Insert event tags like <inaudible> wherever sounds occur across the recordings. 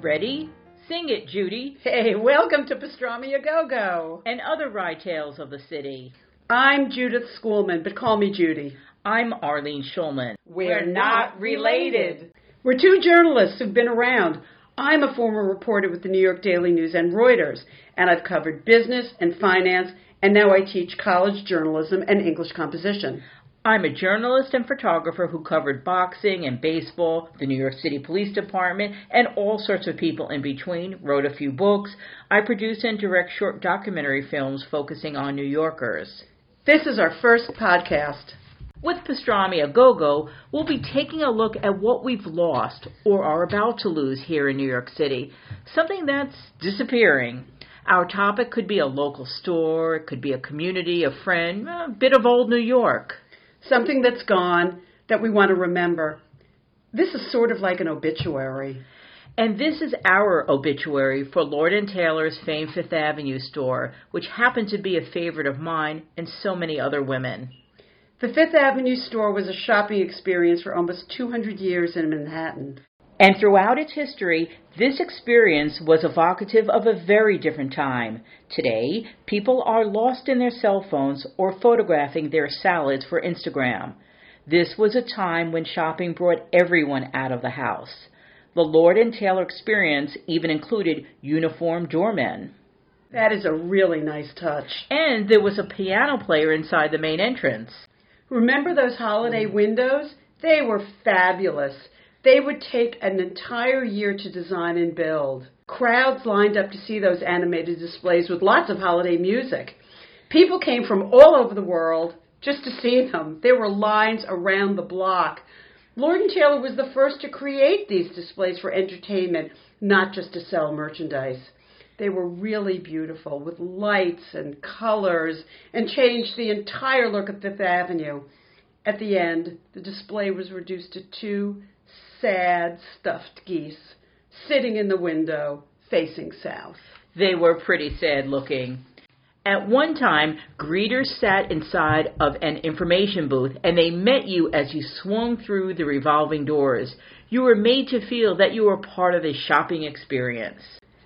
Ready? Sing it, Judy. Hey, welcome to Pastrami A Go Go. And other Rye tales of the city. I'm Judith Schoolman, but call me Judy. I'm Arlene Schulman. We're not related. We're two journalists who've been around. I'm a former reporter with the New York Daily News and Reuters, and I've covered business and finance, and now I teach college journalism and English composition. I'm a journalist and photographer who covered boxing and baseball, the New York City Police Department, and all sorts of people in between, wrote a few books. I produce and direct short documentary films focusing on New Yorkers. This is our first podcast. With Pastrami a Go Go, we'll be taking a look at what we've lost or are about to lose here in New York City, something that's disappearing. Our topic could be a local store, it could be a community, a friend, a bit of old New York something that's gone that we want to remember. This is sort of like an obituary. And this is our obituary for Lord and Taylor's famed Fifth Avenue store, which happened to be a favorite of mine and so many other women. The Fifth Avenue store was a shopping experience for almost 200 years in Manhattan. And throughout its history, this experience was evocative of a very different time. Today, people are lost in their cell phones or photographing their salads for Instagram. This was a time when shopping brought everyone out of the house. The Lord and Taylor experience even included uniformed doormen. That is a really nice touch. And there was a piano player inside the main entrance. Remember those holiday windows? They were fabulous. They would take an entire year to design and build. Crowds lined up to see those animated displays with lots of holiday music. People came from all over the world just to see them. There were lines around the block. Lord and Taylor was the first to create these displays for entertainment, not just to sell merchandise. They were really beautiful with lights and colors and changed the entire look of Fifth Avenue. At the end, the display was reduced to two sad stuffed geese sitting in the window facing south. They were pretty sad looking. At one time, greeters sat inside of an information booth and they met you as you swung through the revolving doors. You were made to feel that you were part of a shopping experience.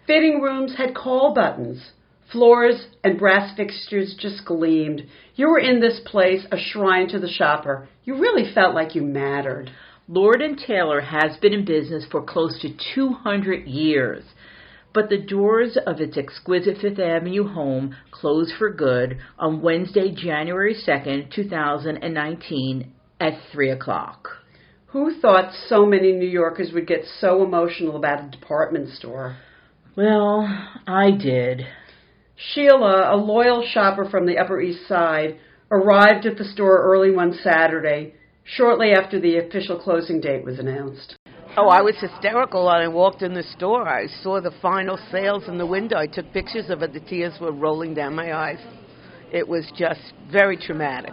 Fitting rooms had call buttons. Floors and brass fixtures just gleamed. You were in this place, a shrine to the shopper. You really felt like you mattered. Lord and Taylor has been in business for close to 200 years, but the doors of its exquisite Fifth Avenue home closed for good on Wednesday, January 2nd, 2019 at 3 o'clock. Who thought so many New Yorkers would get so emotional about a department store? Well, I did. Sheila, a loyal shopper from the Upper East Side, arrived at the store early one Saturday shortly after the official closing date was announced. Oh, I was hysterical when I walked in the store. I saw the final sales in the window. I took pictures of it. The tears were rolling down my eyes. It was just very traumatic.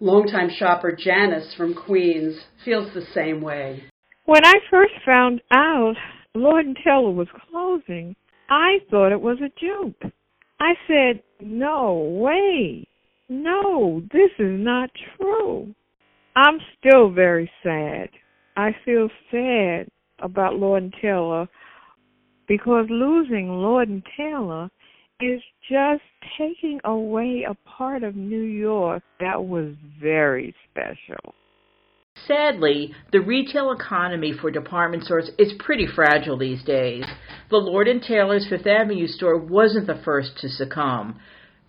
Longtime shopper Janice from Queens feels the same way. When I first found out Lord and Taylor was closing, I thought it was a joke. I said, No way. No, this is not true. I'm still very sad. I feel sad about Lord and Taylor because losing Lord and Taylor is just taking away a part of New York that was very special. Sadly, the retail economy for department stores is pretty fragile these days. The Lord Taylor's Fifth Avenue store wasn't the first to succumb.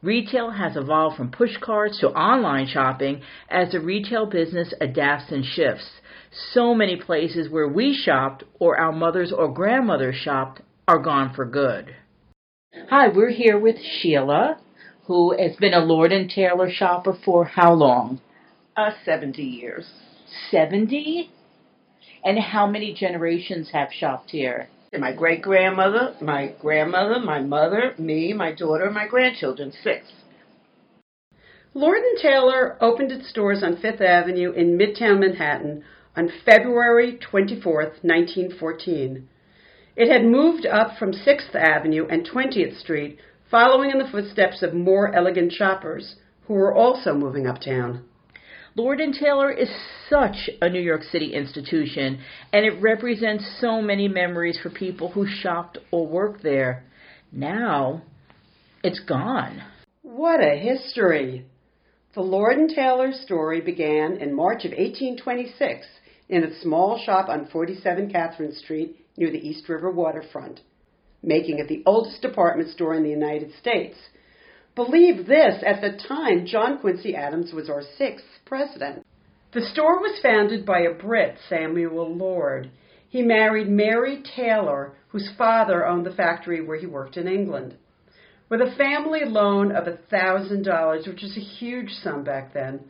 Retail has evolved from push carts to online shopping as the retail business adapts and shifts. So many places where we shopped or our mothers or grandmothers shopped are gone for good. Hi, we're here with Sheila, who has been a Lord and Taylor shopper for how long? Uh, 70 years. 70? And how many generations have shopped here? My great grandmother, my grandmother, my mother, me, my daughter, my grandchildren, six. Lord Taylor opened its stores on Fifth Avenue in Midtown Manhattan on February 24, 1914. It had moved up from 6th Avenue and 20th Street, following in the footsteps of more elegant shoppers who were also moving uptown. Lord and Taylor is such a New York City institution, and it represents so many memories for people who shopped or worked there. Now, it's gone. What a history! The Lord and Taylor story began in March of 1826 in a small shop on 47 Catherine Street near the East River waterfront, making it the oldest department store in the United States. Believe this, at the time, John Quincy Adams was our sixth president. The store was founded by a Brit, Samuel Lord. He married Mary Taylor, whose father owned the factory where he worked in England. With a family loan of $1,000, which was a huge sum back then,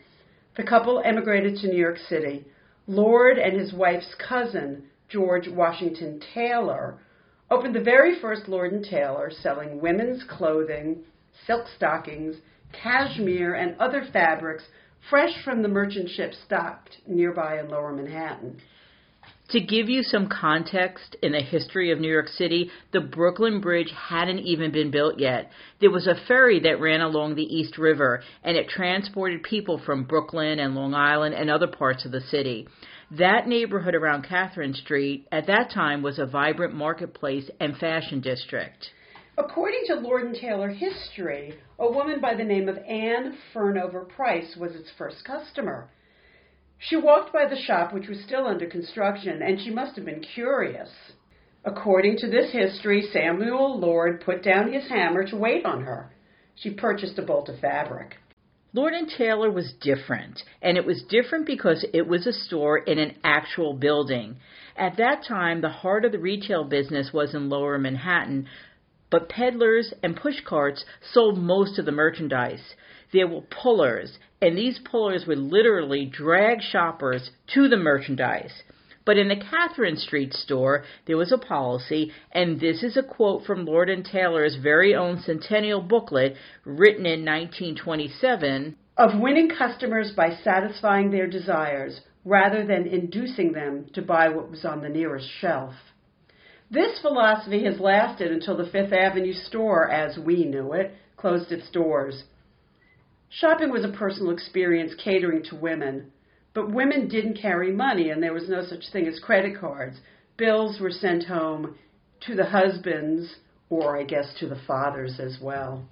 the couple emigrated to New York City. Lord and his wife's cousin, George Washington Taylor, opened the very first Lord and Taylor, selling women's clothing, silk stockings, cashmere, and other fabrics fresh from the merchant ships docked nearby in lower Manhattan. To give you some context in the history of New York City, the Brooklyn Bridge hadn't even been built yet. There was a ferry that ran along the East River, and it transported people from Brooklyn and Long Island and other parts of the city. That neighborhood around Catherine Street at that time was a vibrant marketplace and fashion district. According to Lord and Taylor history, a woman by the name of Anne Furnover Price was its first customer. She walked by the shop, which was still under construction, and she must have been curious. According to this history, Samuel Lord put down his hammer to wait on her. She purchased a bolt of fabric. Lord and Taylor was different, and it was different because it was a store in an actual building. At that time, the heart of the retail business was in lower Manhattan, but peddlers and push carts sold most of the merchandise. There were pullers, and these pullers would literally drag shoppers to the merchandise. But in the Catherine Street store, there was a policy, and this is a quote from Lord and Taylor's very own centennial booklet written in 1927 of winning customers by satisfying their desires rather than inducing them to buy what was on the nearest shelf. This philosophy has lasted until the Fifth Avenue store, as we knew it, closed its doors. Shopping was a personal experience catering to women, but women didn't carry money and there was no such thing as credit cards. Bills were sent home to the husbands, or I guess to the fathers as well.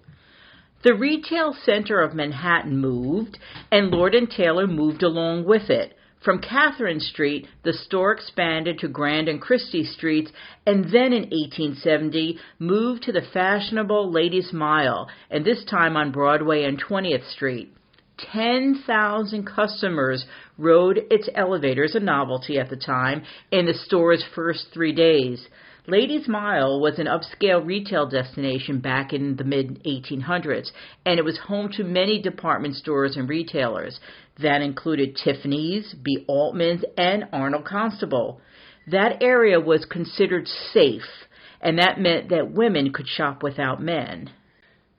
The retail center of Manhattan moved, and Lord and Taylor moved along with it. From Catherine Street, the store expanded to Grand and Christie Streets, and then in 1870 moved to the fashionable Ladies Mile, and this time on Broadway and 20th Street. 10,000 customers rode its elevators, a novelty at the time, in the store's first three days. Ladies Mile was an upscale retail destination back in the mid 1800s, and it was home to many department stores and retailers. That included Tiffany's, B. Altman's, and Arnold Constable. That area was considered safe, and that meant that women could shop without men.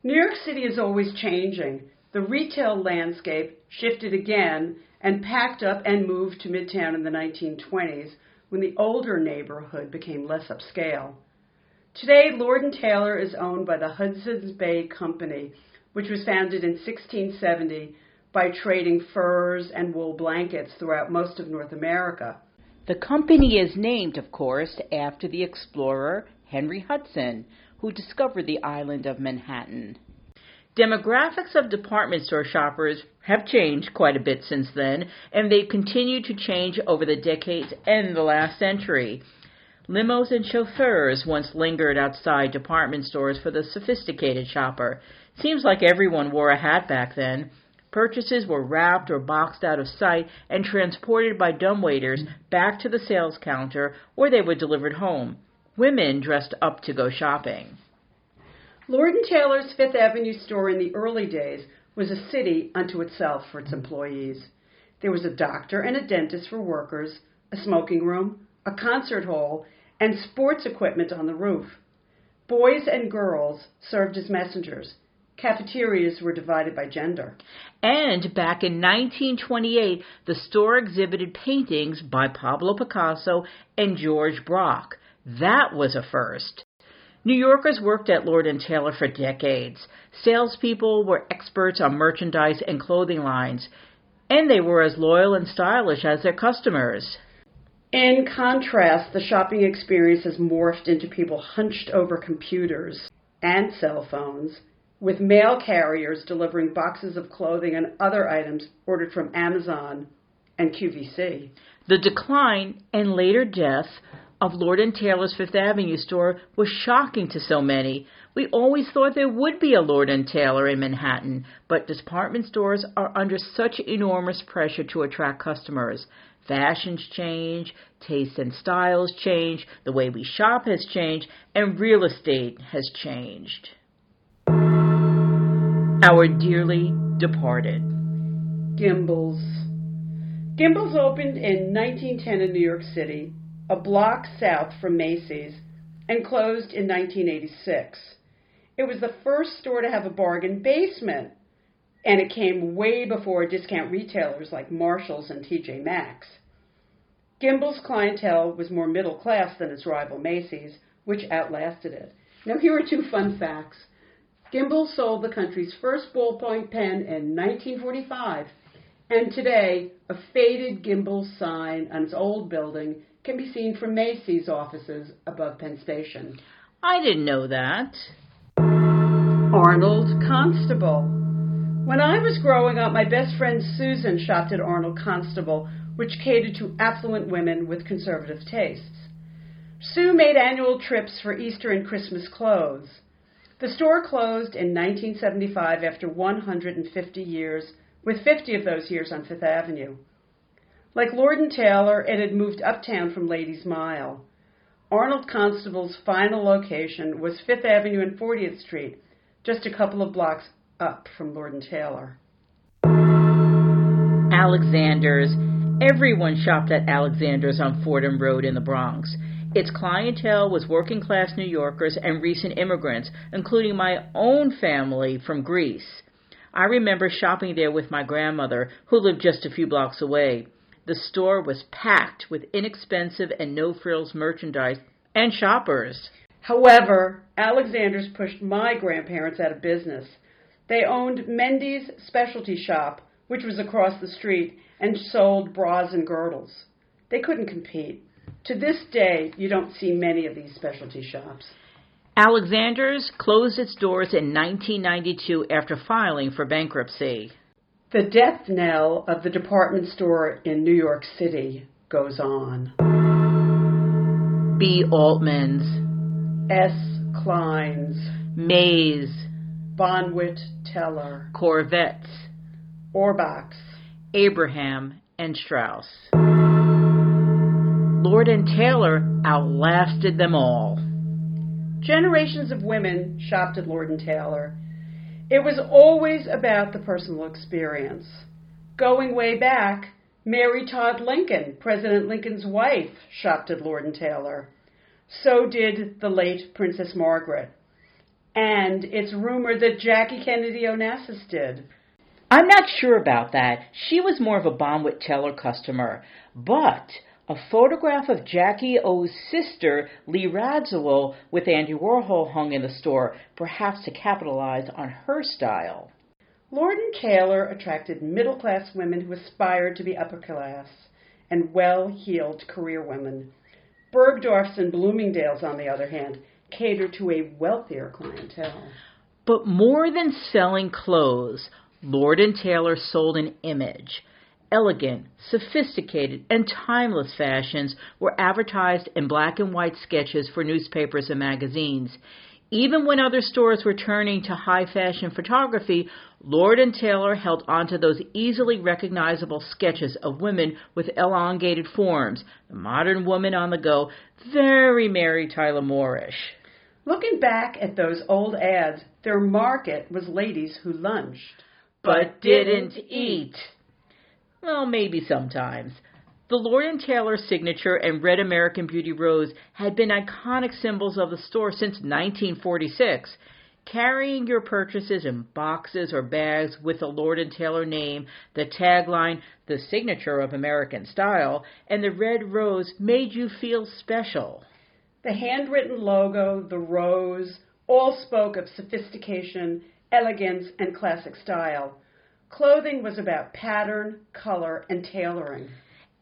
New York City is always changing. The retail landscape shifted again and packed up and moved to Midtown in the 1920s when the older neighborhood became less upscale. Today, Lord and Taylor is owned by the Hudson's Bay Company, which was founded in 1670 by trading furs and wool blankets throughout most of North America. The company is named, of course, after the explorer Henry Hudson, who discovered the island of Manhattan. Demographics of department store shoppers have changed quite a bit since then, and they've continued to change over the decades and the last century. Limos and chauffeurs once lingered outside department stores for the sophisticated shopper. Seems like everyone wore a hat back then. Purchases were wrapped or boxed out of sight and transported by dumbwaiters back to the sales counter, or they were delivered home. Women dressed up to go shopping. Lord & Taylor's Fifth Avenue store in the early days was a city unto itself for its employees. There was a doctor and a dentist for workers, a smoking room, a concert hall, and sports equipment on the roof. Boys and girls served as messengers. Cafeterias were divided by gender. And back in 1928, the store exhibited paintings by Pablo Picasso and George Braque. That was a first. New Yorkers worked at Lord & Taylor for decades. Salespeople were experts on merchandise and clothing lines. and they were as loyal and stylish as their customers. In contrast, the shopping experience has morphed into people hunched over computers and cell phones, with mail carriers delivering boxes of clothing and other items ordered from Amazon and QVC. The decline and later death of Lord Taylor's Fifth Avenue store was shocking to so many. We always thought there would be a Lord Taylor in Manhattan, but department stores are under such enormous pressure to attract customers. Fashions change, tastes and styles change, the way we shop has changed, and real estate has changed. Our dearly departed. Gimbels. Gimbels opened in 1910 in New York City, a block south from Macy's, and closed in 1986. It was the first store to have a bargain basement, and it came way before discount retailers like Marshalls and TJ Maxx. Gimbel's clientele was more middle class than its rival Macy's, which outlasted it. Now, here are two fun facts. Gimbel sold the country's first ballpoint pen in 1945, and today a faded Gimbel sign on its old building can be seen from Macy's offices above Penn Station. I didn't know that. Arnold Constable. When I was growing up, my best friend Susan shopped at Arnold Constable, which catered to affluent women with conservative tastes. Sue made annual trips for Easter and Christmas clothes. The store closed in 1975 after 150 years, with 50 of those years on Fifth Avenue. Like Lord and Taylor, it had moved uptown from Ladies Mile. Arnold Constable's final location was Fifth Avenue and 40th Street, just a couple of blocks up from Lord and Taylor. Alexander's. Everyone shopped at Alexander's on Fordham Road in the Bronx. Its clientele was working class New Yorkers and recent immigrants, including my own family from Greece. I remember shopping there with my grandmother, who lived just a few blocks away. The store was packed with inexpensive and no frills merchandise and shoppers. However, Alexander's pushed my grandparents out of business. They owned Mendy's Specialty Shop, which was across the street, and sold bras and girdles. They couldn't compete. To this day, you don't see many of these specialty shops. Alexander's closed its doors in 1992 after filing for bankruptcy. The death knell of the department store in New York City goes on. B. Altman's, S. Klein's, Mays, Bonwit Teller, Korvettes, Ohrbach's, Abraham, and Straus. Lord and Taylor outlasted them all. Generations of women shopped at Lord and Taylor. It was always about the personal experience. Going way back, Mary Todd Lincoln, President Lincoln's wife, shopped at Lord and Taylor. So did the late Princess Margaret. And it's rumored that Jackie Kennedy Onassis did. I'm not sure about that. She was more of a Bonwit Teller customer. But a photograph of Jackie O's sister, Lee Radziwill, with Andy Warhol hung in the store, perhaps to capitalize on her style. Lord and Taylor attracted middle class women who aspired to be upper class and well heeled career women. Bergdorf's and Bloomingdale's, on the other hand, cater to a wealthier clientele. But more than selling clothes, Lord and Taylor sold an image. Elegant, sophisticated, and timeless fashions were advertised in black and white sketches for newspapers and magazines. Even when other stores were turning to high fashion photography, Lord and Taylor held onto those easily recognizable sketches of women with elongated forms, the modern woman on the go, very Mary Tyler Moorish. Looking back at those old ads, their market was ladies who lunched. But didn't eat. Well, maybe sometimes. The Lord Taylor signature and Red American Beauty Rose had been iconic symbols of the store since 1946. Carrying your purchases in boxes or bags with the Lord Taylor name, the tagline, the signature of American style, and the red rose made you feel special. The handwritten logo, the rose, all spoke of sophistication, elegance, and classic style. Clothing was about pattern, color, and tailoring.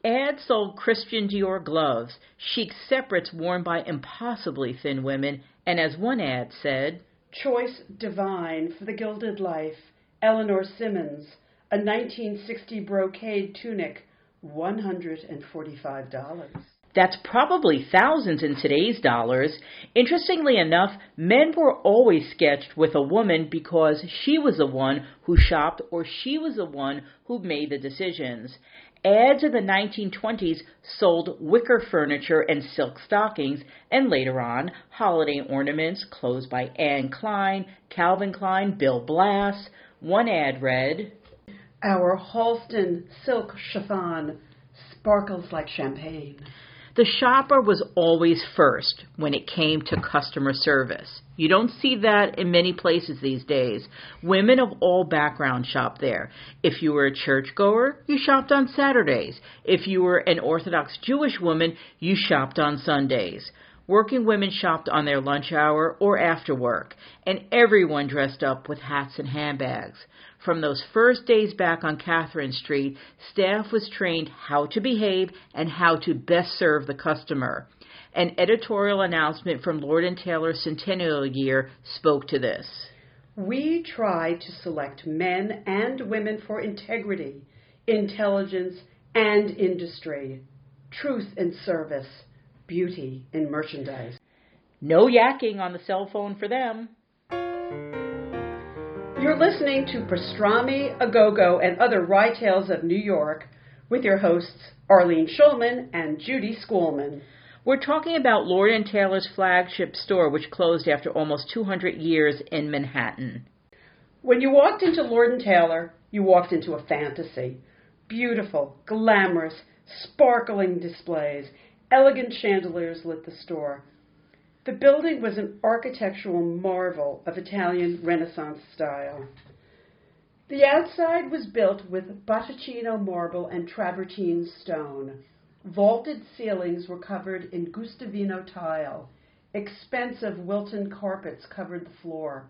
Ads sold Christian Dior gloves, chic separates worn by impossibly thin women, and as one ad said, Choice divine for the gilded life, Eleanor Simmons, a 1960 brocade tunic, $145. That's probably thousands in today's dollars. Interestingly enough, men were always sketched with a woman because she was the one who shopped or she was the one who made the decisions. Ads in the 1920s sold wicker furniture and silk stockings, and later on, holiday ornaments, clothes by Anne Klein, Calvin Klein, Bill Blass. One ad read, Our Halston silk chiffon sparkles like champagne. The shopper was always first when it came to customer service. You don't see that in many places these days. Women of all backgrounds shop there. If you were a churchgoer, you shopped on Saturdays. If you were an Orthodox Jewish woman, you shopped on Sundays. Working women shopped on their lunch hour or after work, and everyone dressed up with hats and handbags. From those first days back on Catherine Street, staff was trained how to behave and how to best serve the customer. An editorial announcement from Lord and Taylor Centennial Year spoke to this. We try to select men and women for integrity, intelligence, and industry, truth in service, beauty in merchandise. No yakking on the cell phone for them. You're listening to Pastrami, Agogo, and Other Rye Tales of New York with your hosts Arlene Schulman and Judy Schoolman. We're talking about Lord and Taylor's flagship store, which closed after almost 200 years in Manhattan. When you walked into Lord and Taylor, you walked into a fantasy. Beautiful, glamorous, sparkling displays, elegant chandeliers lit the store. The building was an architectural marvel of Italian Renaissance style. The outside was built with Botticino marble and travertine stone. Vaulted ceilings were covered in Guastavino tile. Expensive Wilton carpets covered the floor.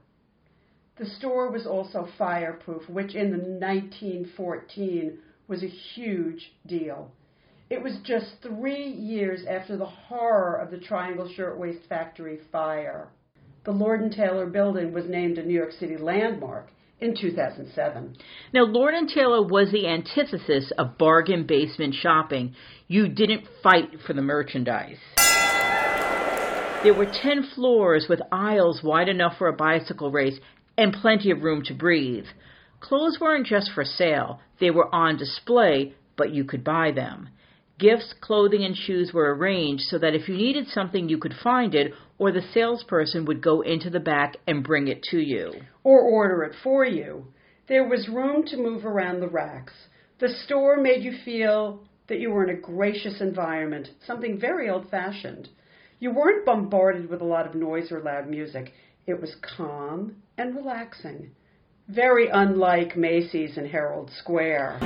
The store was also fireproof, which in 1914 was a huge deal. It was just three years after the horror of the Triangle Shirtwaist Factory fire. The Lord and Taylor building was named a New York City landmark in 2007. Now, Lord and Taylor was the antithesis of bargain basement shopping. You didn't fight for the merchandise. There were 10 floors with aisles wide enough for a bicycle race and plenty of room to breathe. Clothes weren't just for sale, they were on display, but you could buy them. Gifts, clothing, and shoes were arranged so that if you needed something, you could find it, or the salesperson would go into the back and bring it to you. Or order it for you. There was room to move around the racks. The store made you feel that you were in a gracious environment, something very old fashioned. You weren't bombarded with a lot of noise or loud music. It was calm and relaxing. Very unlike Macy's and Herald Square.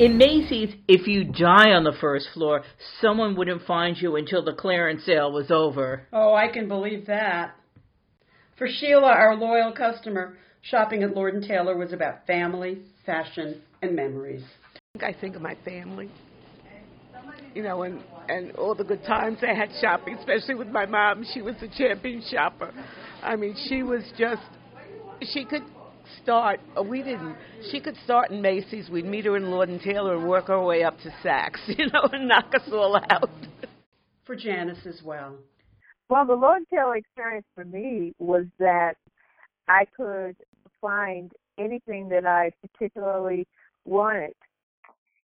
In Macy's, if you die on the first floor, someone wouldn't find you until the clearance sale was over. Oh, I can believe that. For Sheila, our loyal customer, shopping at Lord and Taylor was about family, fashion, and memories. I think of my family, you know, and and all the good times I had shopping, especially with my mom. She was a champion shopper. I mean, she was just she could start. uh, We didn't. She could start in Macy's. We'd meet her in Lord and Taylor and work our way up to Saks, <laughs> you know, and knock us all out. For Janice as well. Well, the Lord and Taylor experience for me was that I could find anything that I particularly wanted.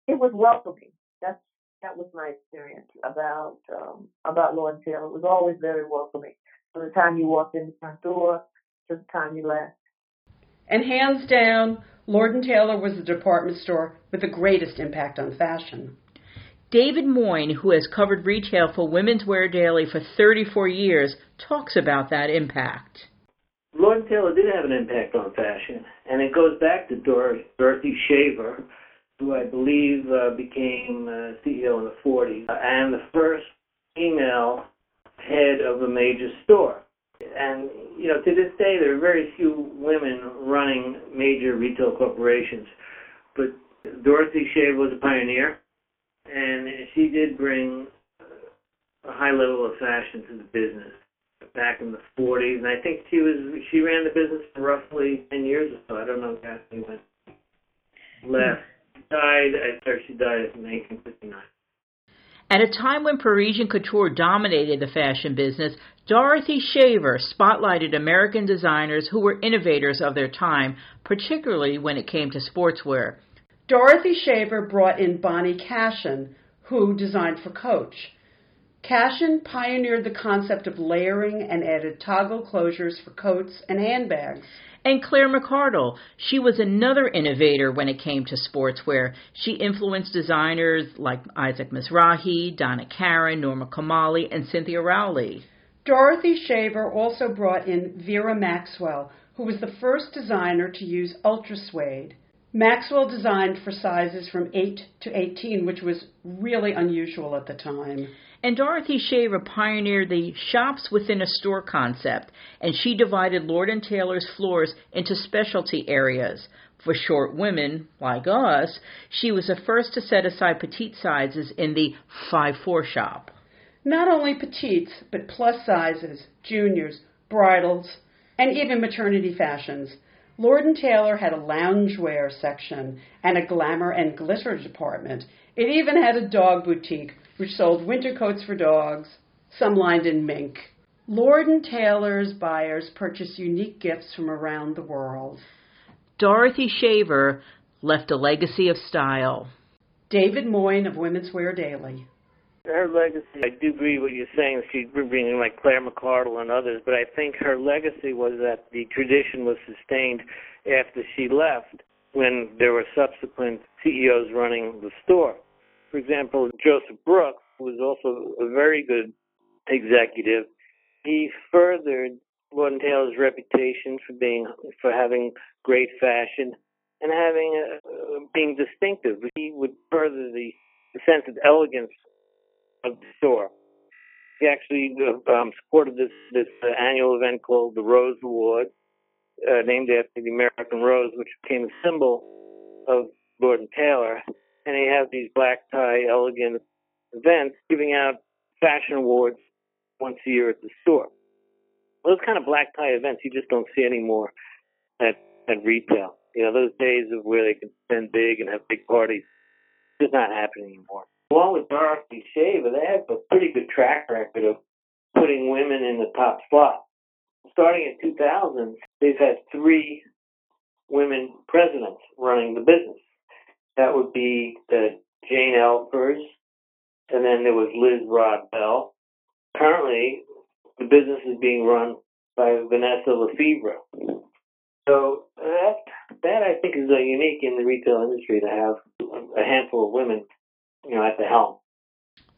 It was welcoming. That's that was my experience about um, about Lord and Taylor. It was always very welcoming. From the time you walked in the front door to the time you left. And hands down, Lord and Taylor was the department store with the greatest impact on fashion. David Moin, who has covered retail for Women's Wear Daily for 34 years, talks about that impact. Lord and Taylor did have an impact on fashion, and it goes back to Dor- Dorothy Shaver, who I believe uh, became uh, CEO in the 40s, uh, and the first female head of a major store. And, you know, to this day, there are very few women running major retail corporations. But Dorothy Shaver was a pioneer, and she did bring a high level of fashion to the business back in the 40s. And I think she was she ran the business for roughly 10 years or so. I don't know exactly when left. Died. I she died in 1959. At a time when Parisian couture dominated the fashion business, Dorothy Shaver spotlighted American designers who were innovators of their time, particularly when it came to sportswear. Dorothy Shaver brought in Bonnie Cashin, who designed for Coach. Cashin pioneered the concept of layering and added toggle closures for coats and handbags. And Claire McCardell, she was another innovator when it came to sportswear. She influenced designers like Isaac Mizrahi, Donna Karan, Norma Kamali, and Cynthia Rowley. Dorothy Shaver also brought in Vera Maxwell, who was the first designer to use ultra suede. Maxwell designed for sizes from 8 to 18, which was really unusual at the time. And Dorothy Shaver pioneered the shops within a store concept, and she divided Lord and Taylor's floors into specialty areas. For short women, like us, she was the first to set aside petite sizes in the 5-4 shop. Not only petites, but plus sizes, juniors, bridals, and even maternity fashions. Lord and Taylor had a loungewear section and a glamour and glitter department. It even had a dog boutique which sold winter coats for dogs, some lined in mink. Lord and Taylor's buyers purchased unique gifts from around the world. Dorothy Shaver left a legacy of style. David Moin of Women's Wear Daily. Her legacy, I do agree with what you're saying. She's bringing like Claire McCardell and others, but I think her legacy was that the tradition was sustained after she left when there were subsequent CEOs running the store. For example, Joseph Brooks who was also a very good executive. He furthered Lord and Taylor's reputation for being for having great fashion and having a, uh, being distinctive. He would further the, the sense of elegance of the store. He actually uh, um, supported this this uh, annual event called the Rose Award, uh, named after the American rose, which became a symbol of Lord and Taylor and they have these black tie elegant events giving out fashion awards once a year at the store. Those kind of black tie events you just don't see anymore at at retail. You know, those days of where they can spend big and have big parties just not happening anymore. Along with Dorothy Shaver, they have a pretty good track record of putting women in the top spot. Starting in 2000, they've had three women presidents running the business. That would be the Jane Elfers, and then there was Liz Rodbell. Currently, the business is being run by Vanessa Lefebvre. So that that I think is uh, unique in the retail industry to have a handful of women, you know, at the helm.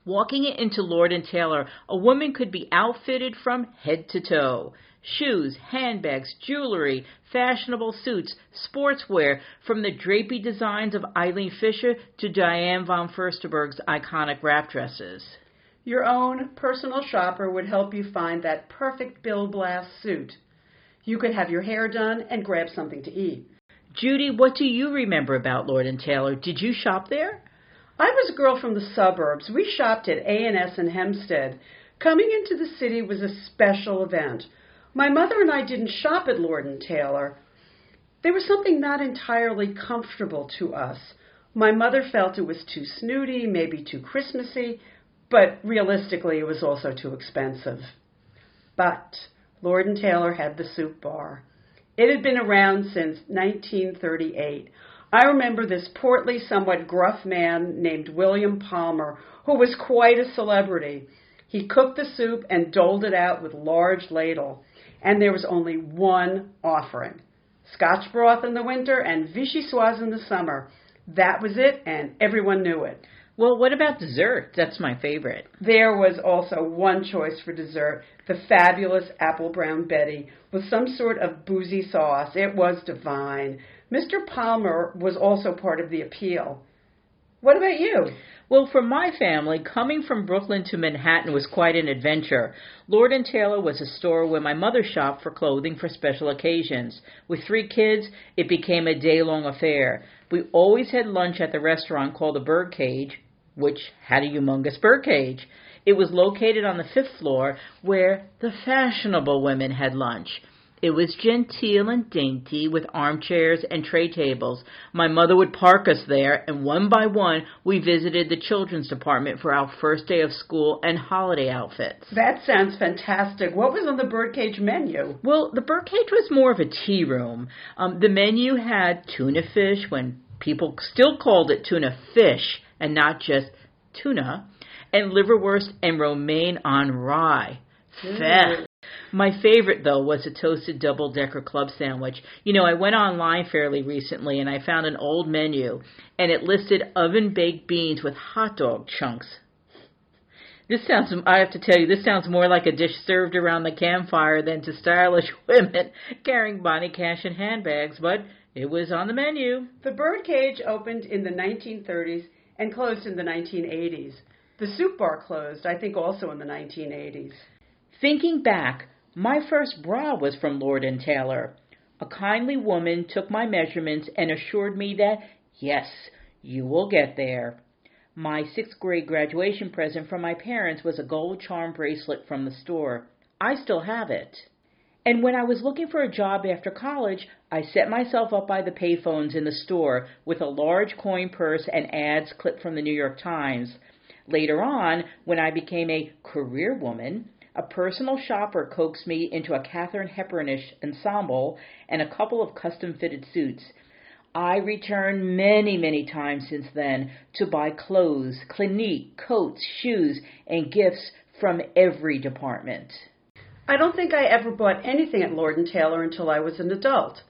Walking it into Lord and Taylor, a woman could be outfitted from head to toe shoes, handbags, jewelry, fashionable suits, sportswear, from the drapey designs of Eileen Fisher to Diane von Furstenberg's iconic wrap dresses. Your own personal shopper would help you find that perfect Bill Blass suit. You could have your hair done and grab something to eat. Judy, what do you remember about Lord and Taylor? Did you shop there? I was a girl from the suburbs. We shopped at A&S in Hempstead. Coming into the city was a special event. My mother and I didn't shop at Lord and Taylor. There was something not entirely comfortable to us. My mother felt it was too snooty, maybe too Christmassy, but realistically it was also too expensive. But Lord and Taylor had the soup bar. It had been around since 1938. I remember this portly, somewhat gruff man named William Palmer, who was quite a celebrity. He cooked the soup and doled it out with large ladle and there was only one offering Scotch broth in the winter and vichyssoise in the summer. That was it, and everyone knew it. Well, what about dessert? That's my favorite. There was also one choice for dessert the fabulous apple brown Betty with some sort of boozy sauce. It was divine. Mr. Palmer was also part of the appeal. What about you? Well, for my family, coming from Brooklyn to Manhattan was quite an adventure. Lord Taylor was a store where my mother shopped for clothing for special occasions. With three kids, it became a day long affair. We always had lunch at the restaurant called the Birdcage, which had a humongous birdcage. It was located on the fifth floor where the fashionable women had lunch. It was genteel and dainty, with armchairs and tray tables. My mother would park us there, and one by one we visited the children's department for our first day of school and holiday outfits. That sounds fantastic. What was on the birdcage menu? Well, the birdcage was more of a tea room. Um, the menu had tuna fish when people still called it tuna fish and not just tuna, and liverwurst and romaine on rye. Feh. My favorite though was a toasted double decker club sandwich. You know, I went online fairly recently and I found an old menu and it listed oven baked beans with hot dog chunks. This sounds, I have to tell you, this sounds more like a dish served around the campfire than to stylish <laughs> women carrying Bonnie Cashin handbags, but it was on the menu. The birdcage opened in the 1930s and closed in the 1980s. The soup bar closed, I think, also in the 1980s. Thinking back, my first bra was from Lord and Taylor. A kindly woman took my measurements and assured me that, yes, you will get there. My sixth grade graduation present from my parents was a gold charm bracelet from the store. I still have it. And when I was looking for a job after college, I set myself up by the payphones in the store with a large coin purse and ads clipped from the New York Times. Later on, when I became a career woman, a personal shopper coaxed me into a Katharine Hepburnish ensemble and a couple of custom fitted suits. I returned many, many times since then to buy clothes, clinique, coats, shoes, and gifts from every department. I don't think I ever bought anything at Lord Taylor until I was an adult.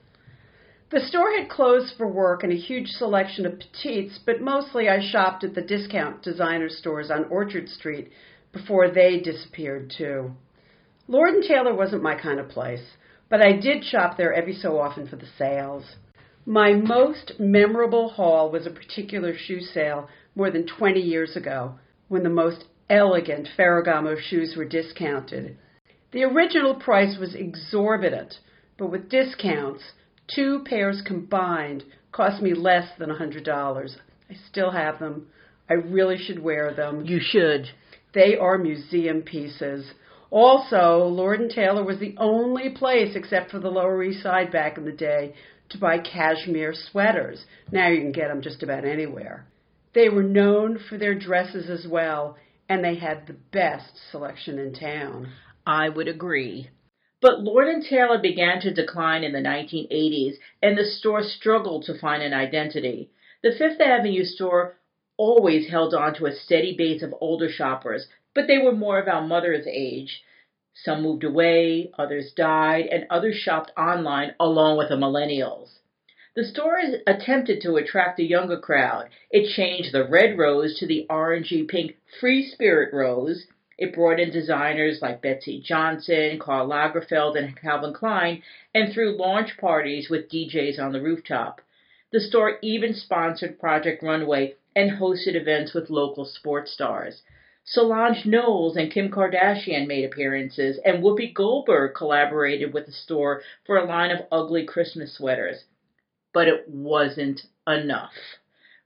The store had clothes for work and a huge selection of petites, but mostly I shopped at the discount designer stores on Orchard Street before they disappeared too. Lord and Taylor wasn't my kind of place, but I did shop there every so often for the sales. My most memorable haul was a particular shoe sale more than 20 years ago when the most elegant Ferragamo shoes were discounted. The original price was exorbitant, but with discounts, two pairs combined cost me less than a $100. I still have them. I really should wear them. You should. They are museum pieces. Also, Lord and Taylor was the only place, except for the Lower East Side back in the day, to buy cashmere sweaters. Now you can get them just about anywhere. They were known for their dresses as well, and they had the best selection in town. I would agree. But Lord and Taylor began to decline in the 1980s, and the store struggled to find an identity. The Fifth Avenue store always held on to a steady base of older shoppers, but they were more of our mother's age. Some moved away, others died, and others shopped online along with the millennials. The store attempted to attract a younger crowd. It changed the red rose to the orangey pink free spirit rose. It brought in designers like Betsey Johnson, Karl Lagerfeld, and Calvin Klein, and threw launch parties with DJs on the rooftop. The store even sponsored Project Runway and hosted events with local sports stars. Solange Knowles and Kim Kardashian made appearances, and Whoopi Goldberg collaborated with the store for a line of ugly Christmas sweaters. But it wasn't enough.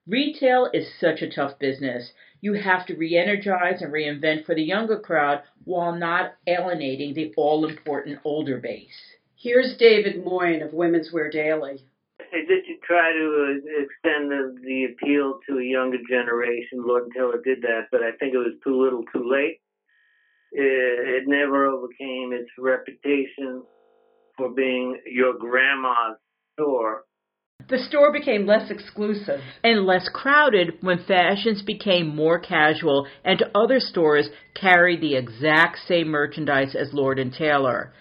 Retail is such a tough business. You have to re energize and reinvent for the younger crowd while not alienating the all important older base. Here's David Moin of Women's Wear Daily. Did try to uh, extend the, the appeal to a younger generation. Lord and Taylor did that, but I think it was too little, too late. It, it never overcame its reputation for being your grandma's store. The store became less exclusive and less crowded when fashions became more casual and other stores carried the exact same merchandise as Lord and Taylor.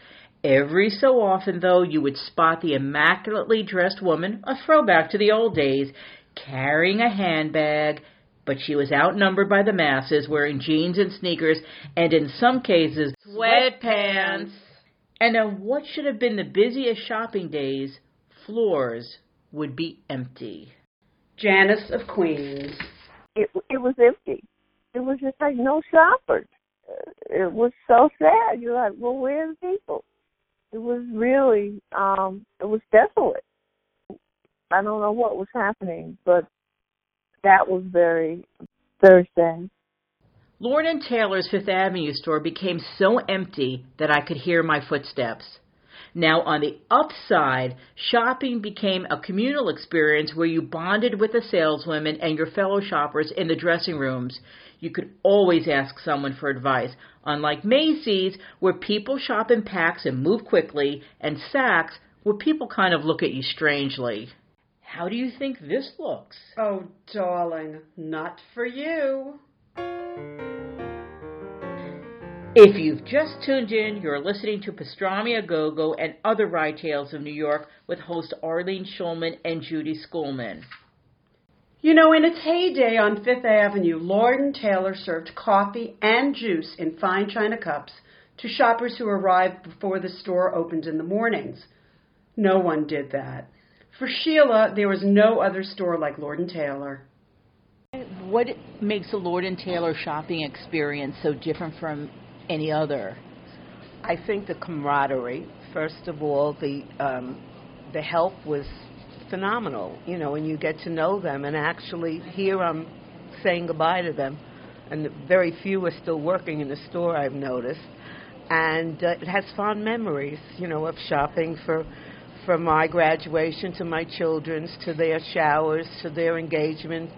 Every so often, though, you would spot the immaculately dressed woman, a throwback to the old days, carrying a handbag, but she was outnumbered by the masses, wearing jeans and sneakers, and in some cases, sweatpants. And on what should have been the busiest shopping days, floors would be empty. Janice of Queens. it it was empty. It was just like no shoppers. It was so sad. You're like, well, where's the people? It was really, um, it was desolate. I don't know what was happening, but that was very, very sad. Lord and Taylor's Fifth Avenue store became so empty that I could hear my footsteps. Now, on the upside, shopping became a communal experience where you bonded with the saleswomen and your fellow shoppers in the dressing rooms. You could always ask someone for advice, unlike Macy's, where people shop in packs and move quickly, and Saks, where people kind of look at you strangely. How do you think this looks? Oh, darling, not for you. If you've just tuned in, you're listening to Pastrami A Go Go and Other Rye Tales of New York with host Arlene Schulman and Judy Schoolman. You know, in its heyday on Fifth Avenue, Lord and Taylor served coffee and juice in fine china cups to shoppers who arrived before the store opened in the mornings. No one did that. For Sheila, there was no other store like Lord and Taylor. What makes a Lord and Taylor shopping experience so different from any other? I think the camaraderie. First of all, the um, the help was phenomenal. You know, and you get to know them, and actually here I'm saying goodbye to them, and very few are still working in the store. I've noticed, and uh, it has fond memories. You know, of shopping for from my graduation to my children's, to their showers, to their engagement,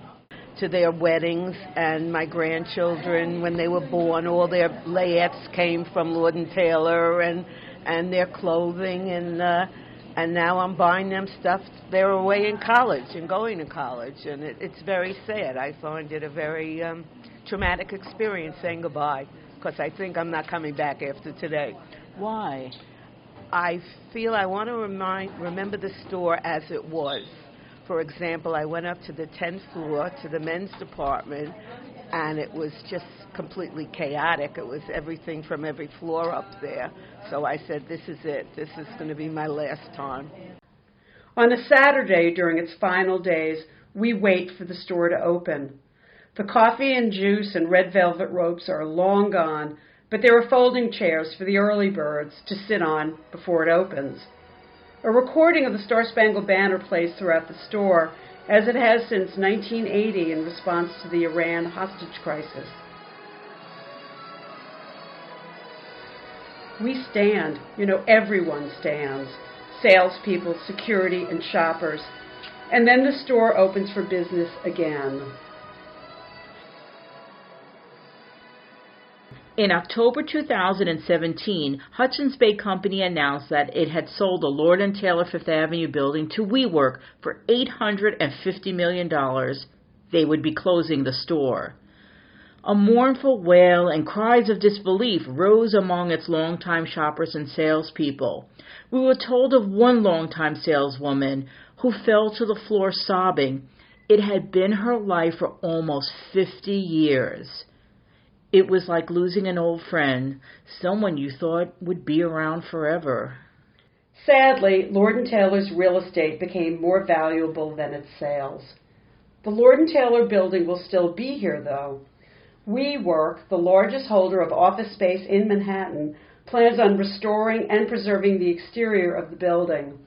to their weddings and my grandchildren when they were born. All their layettes came from Lord and Taylor and and their clothing and uh, and now I'm buying them stuff. They're away in college and going to college, and it, it's very sad. I find it a very um, traumatic experience saying goodbye because I think I'm not coming back after today. Why? I feel I want to remind remember the store as it was for example, I went up to the 10th floor to the men's department, and it was just completely chaotic. It was everything from every floor up there. So I said, This is it. This is going to be my last time. On a Saturday during its final days, we wait for the store to open. The coffee and juice and red velvet ropes are long gone, but there are folding chairs for the early birds to sit on before it opens. A recording of the Star Spangled Banner plays throughout the store, as it has since 1980 in response to the Iran hostage crisis. We stand, you know, everyone stands salespeople, security, and shoppers. And then the store opens for business again. In October 2017, Hudson's Bay Company announced that it had sold the Lord and Taylor Fifth Avenue building to WeWork for $850 million. They would be closing the store. A mournful wail and cries of disbelief rose among its longtime shoppers and salespeople. We were told of one longtime saleswoman who fell to the floor sobbing. It had been her life for almost 50 years. It was like losing an old friend, someone you thought would be around forever. Sadly, Lord & Taylor's real estate became more valuable than its sales. The Lord & Taylor building will still be here, though. WeWork, the largest holder of office space in Manhattan, plans on restoring and preserving the exterior of the building.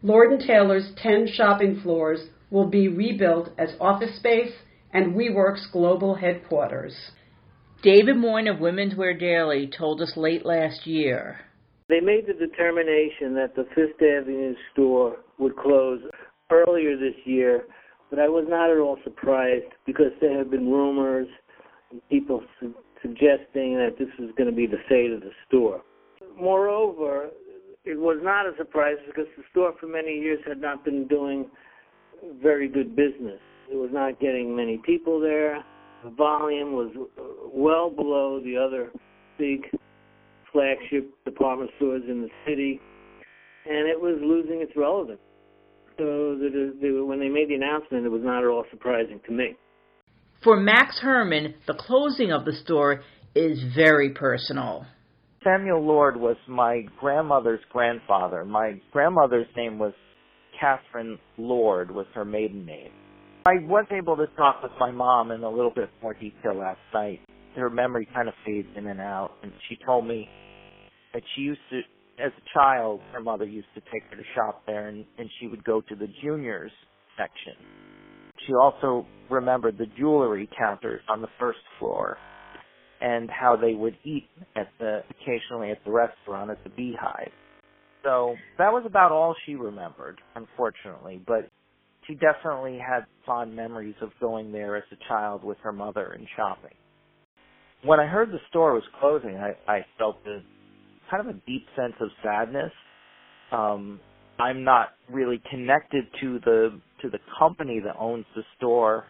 Lord & Taylor's 10 shopping floors will be rebuilt as office space and WeWork's global headquarters. David Moin of Women's Wear Daily told us late last year. They made the determination that the Fifth Avenue store would close earlier this year, but I was not at all surprised because there have been rumors and people su- suggesting that this was going to be the fate of the store. Moreover, it was not a surprise because the store for many years had not been doing very good business. It was not getting many people there the volume was uh, well below the other big flagship department stores in the city, and it was losing its relevance. So that when they made the announcement, it was not at all surprising to me. For Max Herman, the closing of the store is very personal. Samuel Lord was my grandmother's grandfather. My grandmother's name was Catherine Lord, was her maiden name I was able to talk with my mom in a little bit more detail last night. Her memory kind of fades in and out, and she told me that she used to, as a child, her mother used to take her to shop there, and, and she would go to the juniors section. She also remembered the jewelry counters on the first floor and how they would eat at the occasionally at the restaurant at the Beehive. So that was about all she remembered, unfortunately. But she definitely had fond memories of going there as a child with her mother and shopping. When I heard the store was closing, I, I felt a kind of a deep sense of sadness. Um, I'm not really connected to the to the company that owns the store,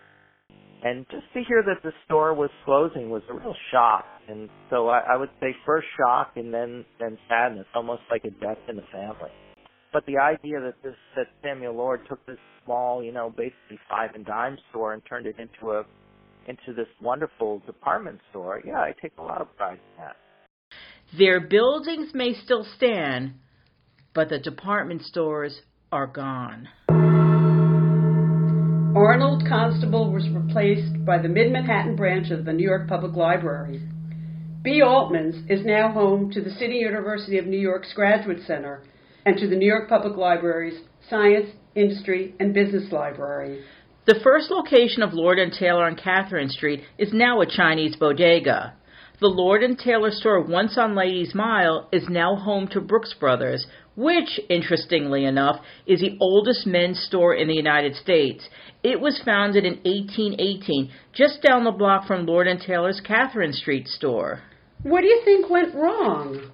and just to hear that the store was closing was a real shock. And so I, I would say first shock and then then sadness, almost like a death in the family. But the idea that this that Samuel Lord took this small, you know, basically five and dime store and turned it into a into this wonderful department store, yeah, I take a lot of pride in that. Their buildings may still stand, but the department stores are gone. Arnold Constable was replaced by the Mid Manhattan branch of the New York Public Library. B. Altman's is now home to the City University of New York's Graduate Center and to the New York Public Library's Science, Industry, and Business Library. The first location of Lord and Taylor on Catherine Street is now a Chinese bodega. The Lord and Taylor store once on Ladies Mile is now home to Brooks Brothers, which, interestingly enough, is the oldest men's store in the United States. It was founded in 1818, just down the block from Lord and Taylor's Catherine Street store. What do you think went wrong?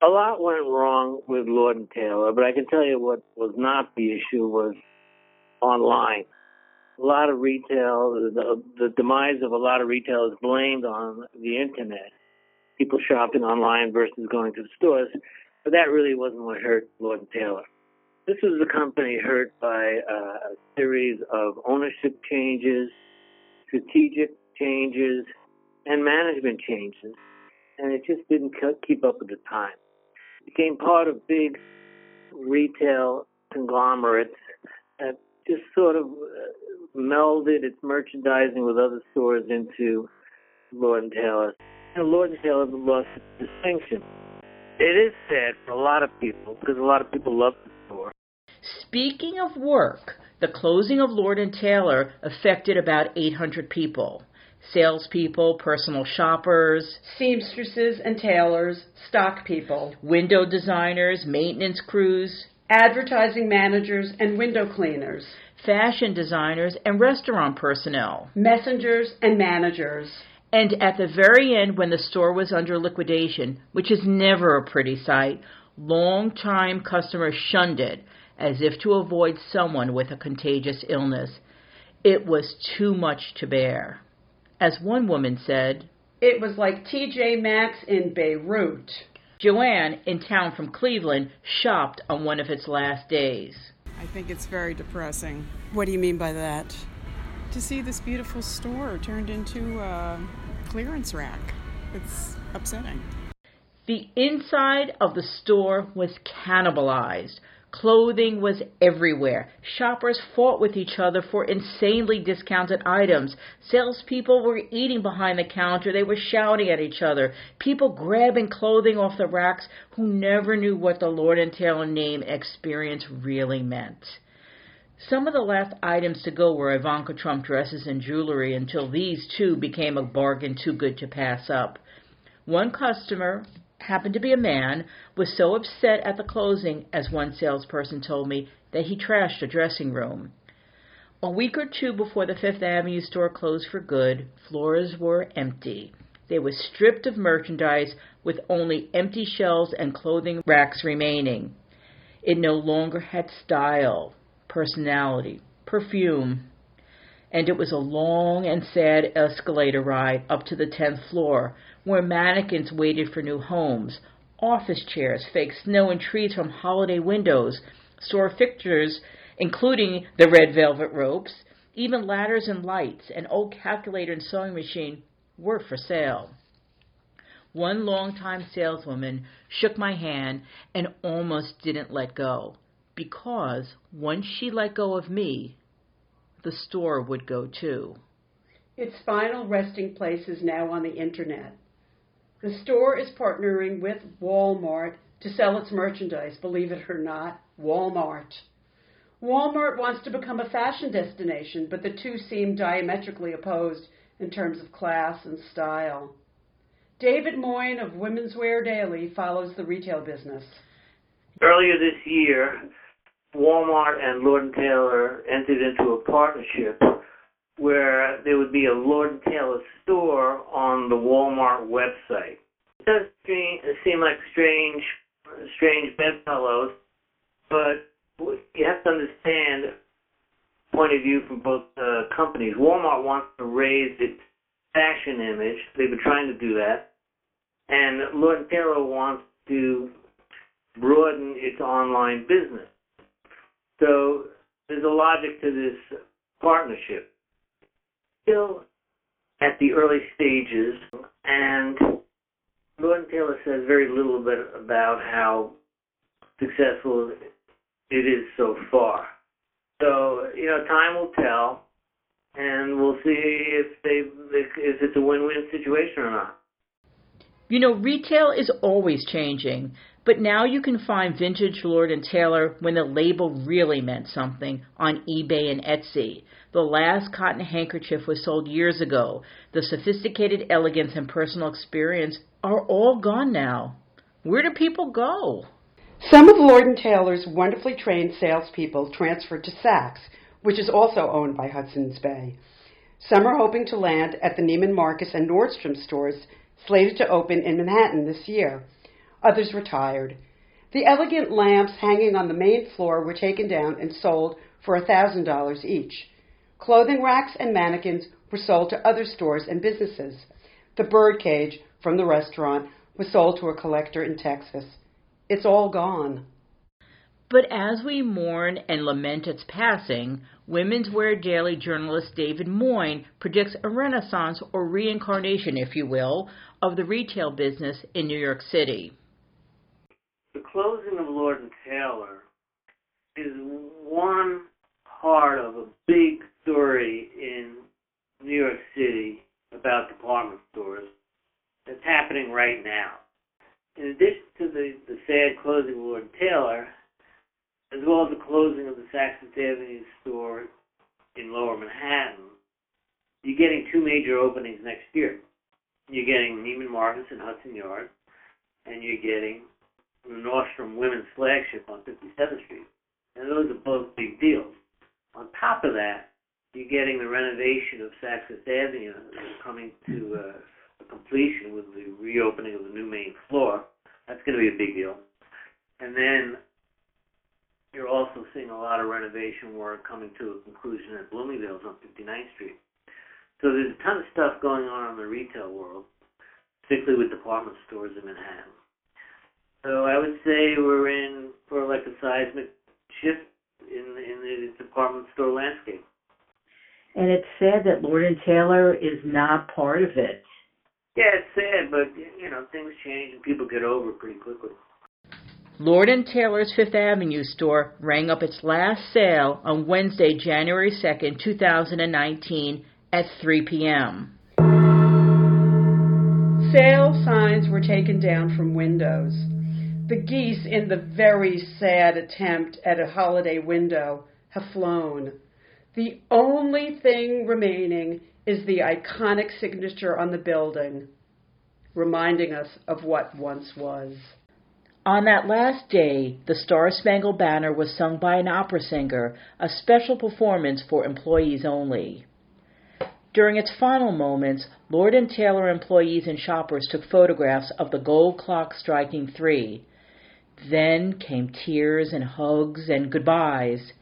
A lot went wrong with Lord and Taylor, but I can tell you what was not the issue was online a lot of retail, the, the demise of a lot of retail is blamed on the internet. People shopping online versus going to the stores, but that really wasn't what hurt Lord and Taylor. This was a company hurt by uh, a series of ownership changes, strategic changes, and management changes, and it just didn't keep up with the time. Became part of big retail conglomerates that just sort of uh, melded its merchandising with other stores into Lord and Taylor. And Lord and Taylor lost its distinction. It is sad for a lot of people because a lot of people love the store. Speaking of work, the closing of Lord and Taylor affected about 800 people. Salespeople, personal shoppers, seamstresses and tailors, stock people, window designers, maintenance crews, advertising managers and window cleaners fashion designers, and restaurant personnel, messengers, and managers. And at the very end, when the store was under liquidation, which is never a pretty sight, long-time customers shunned it as if to avoid someone with a contagious illness. It was too much to bear. As one woman said, It was like TJ Maxx in Beirut. Joanne, in town from Cleveland, shopped on one of its last days. I think it's very depressing. What do you mean by that? To see this beautiful store turned into a clearance rack. It's upsetting. The inside of the store was cannibalized. Clothing was everywhere. Shoppers fought with each other for insanely discounted items. Salespeople were eating behind the counter. They were shouting at each other. People grabbing clothing off the racks who never knew what the Lord and Taylor name experience really meant. Some of the last items to go were Ivanka Trump dresses and jewelry until these too became a bargain too good to pass up. One customer, happened to be a man, was so upset at the closing, as one salesperson told me, that he trashed a dressing room. A week or two before the Fifth Avenue store closed for good, floors were empty. They were stripped of merchandise with only empty shelves and clothing racks remaining. It no longer had style, personality, perfume, and it was a long and sad escalator ride up to the tenth floor, where mannequins waited for new homes, office chairs, fake snow and trees from holiday windows, store fixtures, including the red velvet ropes, even ladders and lights, an old calculator and sewing machine were for sale. One long-time saleswoman shook my hand and almost didn't let go, because once she let go of me, the store would go too. Its final resting place is now on the internet. The store is partnering with Walmart to sell its merchandise, believe it or not, Walmart. Walmart wants to become a fashion destination, but the two seem diametrically opposed in terms of class and style. David Moin of Women's Wear Daily follows the retail business. Earlier this year, Walmart and Lord & Taylor entered into a partnership where there would be a Lord & Taylor store on the Walmart website. It does seem like strange, strange bedfellows, but you have to understand point of view from both uh, companies. Walmart wants to raise its fashion image. They've been trying to do that. And Lord & Taylor wants to broaden its online business. So there's a logic to this partnership. Still at the early stages, and Lord & Taylor says very little bit about how successful it is so far. So you know, time will tell, and we'll see if they if it's a win-win situation or not. You know, retail is always changing, but now you can find vintage Lord and Taylor when the label really meant something on eBay and Etsy. The last cotton handkerchief was sold years ago. The sophisticated elegance and personal experience are all gone now. Where do people go? Some of Lord & Taylor's wonderfully trained salespeople transferred to Saks, which is also owned by Hudson's Bay. Some are hoping to land at the Neiman Marcus and Nordstrom stores slated to open in Manhattan this year. Others retired. The elegant lamps hanging on the main floor were taken down and sold for $1,000 each. Clothing racks and mannequins were sold to other stores and businesses. The birdcage from the restaurant was sold to a collector in Texas. It's all gone. But as we mourn and lament its passing, Women's Wear Daily journalist David Moin predicts a renaissance or reincarnation, if you will, of the retail business in New York City. The closing of Lord and Taylor is one part of a big story in New York City about department stores that's happening right now in addition to the, the sad closing of Lord and Taylor, as well as the closing of the Saks Fifth Avenue store in Lower Manhattan, you're getting two major openings next year. You're getting Neiman Marcus and Hudson Yards, and you're getting the Nordstrom Women's flagship on 57th Street. And those are both big deals. On top of that, you're getting the renovation of Saks Fifth Avenue coming to uh, completion with the reopening of the new main floor. That's going to be a big deal. And then you're also seeing a lot of renovation work coming to a conclusion at Bloomingdale's on 59th Street. So there's a ton of stuff going on in the retail world, particularly with department stores in Manhattan. So I would say we're in for like a seismic shift in in the department store landscape. And it's sad that Lord and Taylor is not part of it. Yeah, it's sad, but you know things change and people get over it pretty quickly. Lord and Taylor's Fifth Avenue store rang up its last sale on Wednesday, January 2nd, 2019 at 3 p.m. Sale signs were taken down from windows. The geese, in the very sad attempt at a holiday window, have flown. The only thing remaining is the iconic signature on the building, reminding us of what once was. On that last day, the Star Spangled Banner was sung by an opera singer, a special performance for employees only. During its final moments, Lord and Taylor employees and shoppers took photographs of the gold clock striking three. Then came tears and hugs and goodbyes.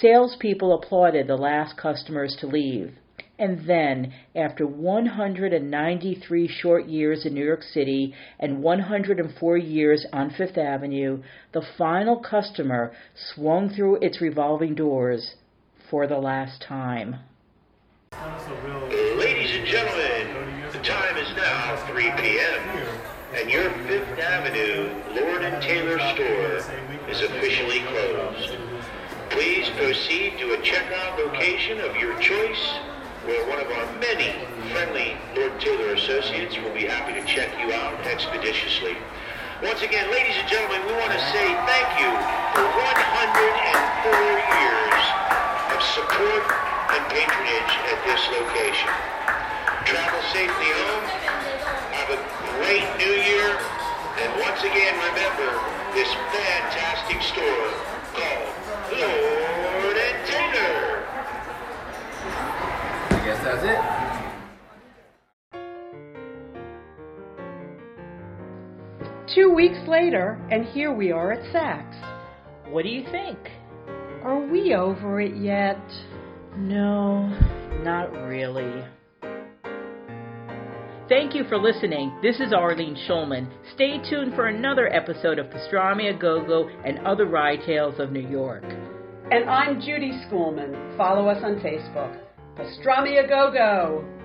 Salespeople applauded the last customers to leave. And then, after 193 short years in New York City and 104 years on Fifth Avenue, the final customer swung through its revolving doors for the last time. Ladies and gentlemen, the time is now 3 p.m. and your Fifth Avenue Lord and Taylor store is officially closed. Please proceed to a checkout location of your choice where one of our many friendly Lord Taylor associates will be happy to check you out expeditiously. Once again, ladies and gentlemen, we want to say thank you for 104 years of support and patronage at this location. Travel safely home. Have a great new year. And once again, remember this fantastic store called Lord and Taylor. I guess that's it. Two weeks later, and here we are at Saks. What do you think? Are we over it yet? No, not really. Thank you for listening. This is Arlene Schulman. Stay tuned for another episode of Pastrami a Go Go and other Rye tales of New York. And I'm Judy Schoolman. Follow us on Facebook. Pastrami a Go Go.